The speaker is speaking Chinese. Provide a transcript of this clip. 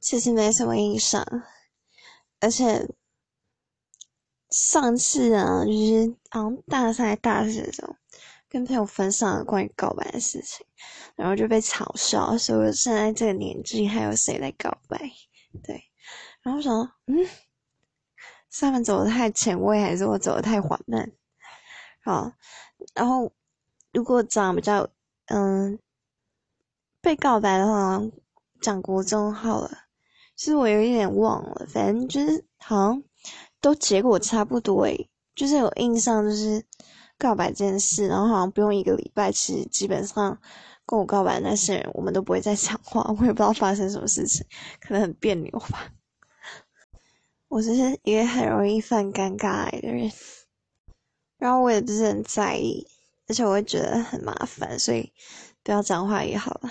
其实没什么印象，而且上次啊，就是好像大三、大四的时候，跟朋友分享了关于告白的事情，然后就被嘲笑，说现在这个年纪还有谁在告白？对，然后我想，嗯，是他们走的太前卫，还是我走的太缓慢？好，然后如果长比较，嗯，被告白的话，讲国中好了。其实我有一点忘了，反正就是好像都结果差不多诶，就是有印象，就是告白这件事，然后好像不用一个礼拜，其实基本上跟我告白那些人，我们都不会再讲话，我也不知道发生什么事情，可能很别扭吧。我是一个很容易犯尴尬的人，然后我也不是很在意，而且我会觉得很麻烦，所以不要讲话也好了。